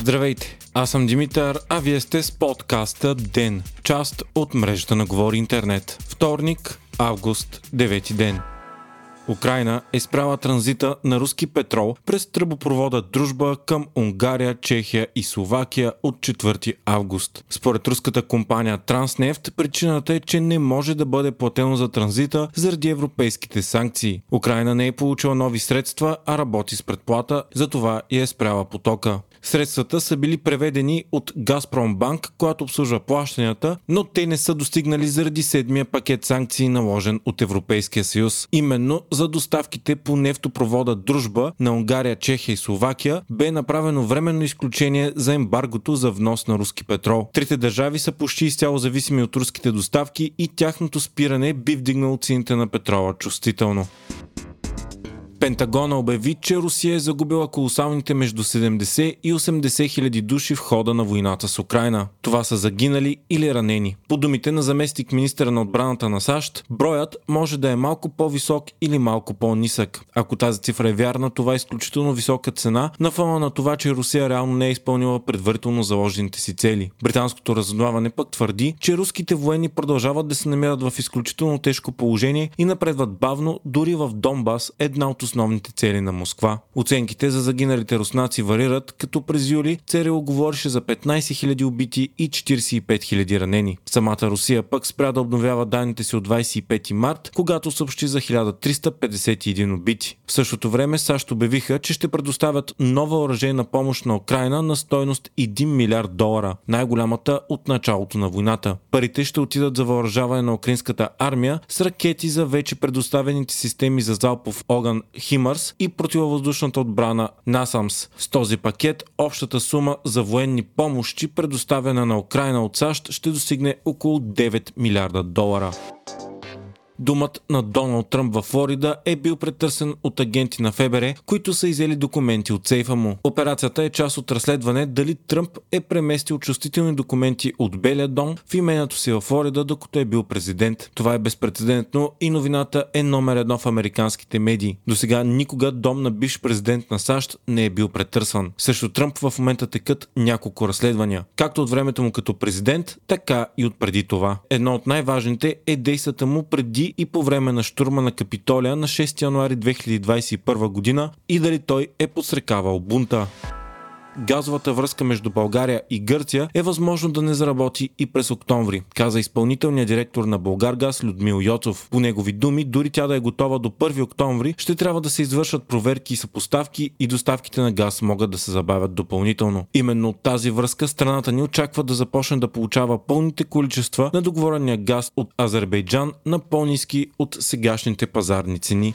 Здравейте, аз съм Димитър, а вие сте с подкаста ДЕН, част от мрежата на Говори Интернет. Вторник, август, 9 ден. Украина е спряла транзита на руски петрол през тръбопровода Дружба към Унгария, Чехия и Словакия от 4 август. Според руската компания Транснефт, причината е, че не може да бъде платено за транзита заради европейските санкции. Украина не е получила нови средства, а работи с предплата, затова и е спряла потока. Средствата са били преведени от Газпром Банк, която обслужва плащанията, но те не са достигнали заради седмия пакет санкции наложен от Европейския съюз. Именно за доставките по нефтопровода Дружба на Унгария, Чехия и Словакия бе направено временно изключение за ембаргото за внос на руски петрол. Трите държави са почти изцяло зависими от руските доставки и тяхното спиране би вдигнало цените на петрола чувствително. Пентагона обяви, че Русия е загубила колосалните между 70 и 80 хиляди души в хода на войната с Украина. Това са загинали или ранени. По думите на заместник министра на отбраната на САЩ, броят може да е малко по-висок или малко по-нисък. Ако тази цифра е вярна, това е изключително висока цена на фона на това, че Русия реално не е изпълнила предварително заложените си цели. Британското разузнаване пък твърди, че руските военни продължават да се намират в изключително тежко положение и напредват бавно, дори в Донбас, една от основните цели на Москва. Оценките за загиналите руснаци варират, като през юли ЦРУ говореше за 15 000 убити и 45 000 ранени. Самата Русия пък спря да обновява данните си от 25 март, когато съобщи за 1351 убити. В същото време САЩ обявиха, че ще предоставят нова оръжейна помощ на Украина на стойност 1 милиард долара, най-голямата от началото на войната. Парите ще отидат за въоръжаване на украинската армия с ракети за вече предоставените системи за залпов огън Химърс и противовъздушната отбрана Насамс. С този пакет общата сума за военни помощи, предоставена на Украина от САЩ, ще достигне около 9 милиарда долара. Думът на Доналд Тръмп във Флорида е бил претърсен от агенти на ФБР, които са изели документи от сейфа му. Операцията е част от разследване дали Тръмп е преместил чувствителни документи от Белия дом в имението си във Флорида, докато е бил президент. Това е безпредседентно и новината е номер едно в американските медии. До сега никога дом на бивш президент на САЩ не е бил претърсван. Също Тръмп в момента текат няколко разследвания, както от времето му като президент, така и от преди това. Едно от най-важните е действията му преди и по време на штурма на Капитолия на 6 януари 2021 година и дали той е подсрекавал бунта газовата връзка между България и Гърция е възможно да не заработи и през октомври, каза изпълнителният директор на Българгаз Людмил Йоцов. По негови думи, дори тя да е готова до 1 октомври, ще трябва да се извършат проверки и съпоставки и доставките на газ могат да се забавят допълнително. Именно от тази връзка страната ни очаква да започне да получава пълните количества на договорения газ от Азербайджан на по-низки от сегашните пазарни цени.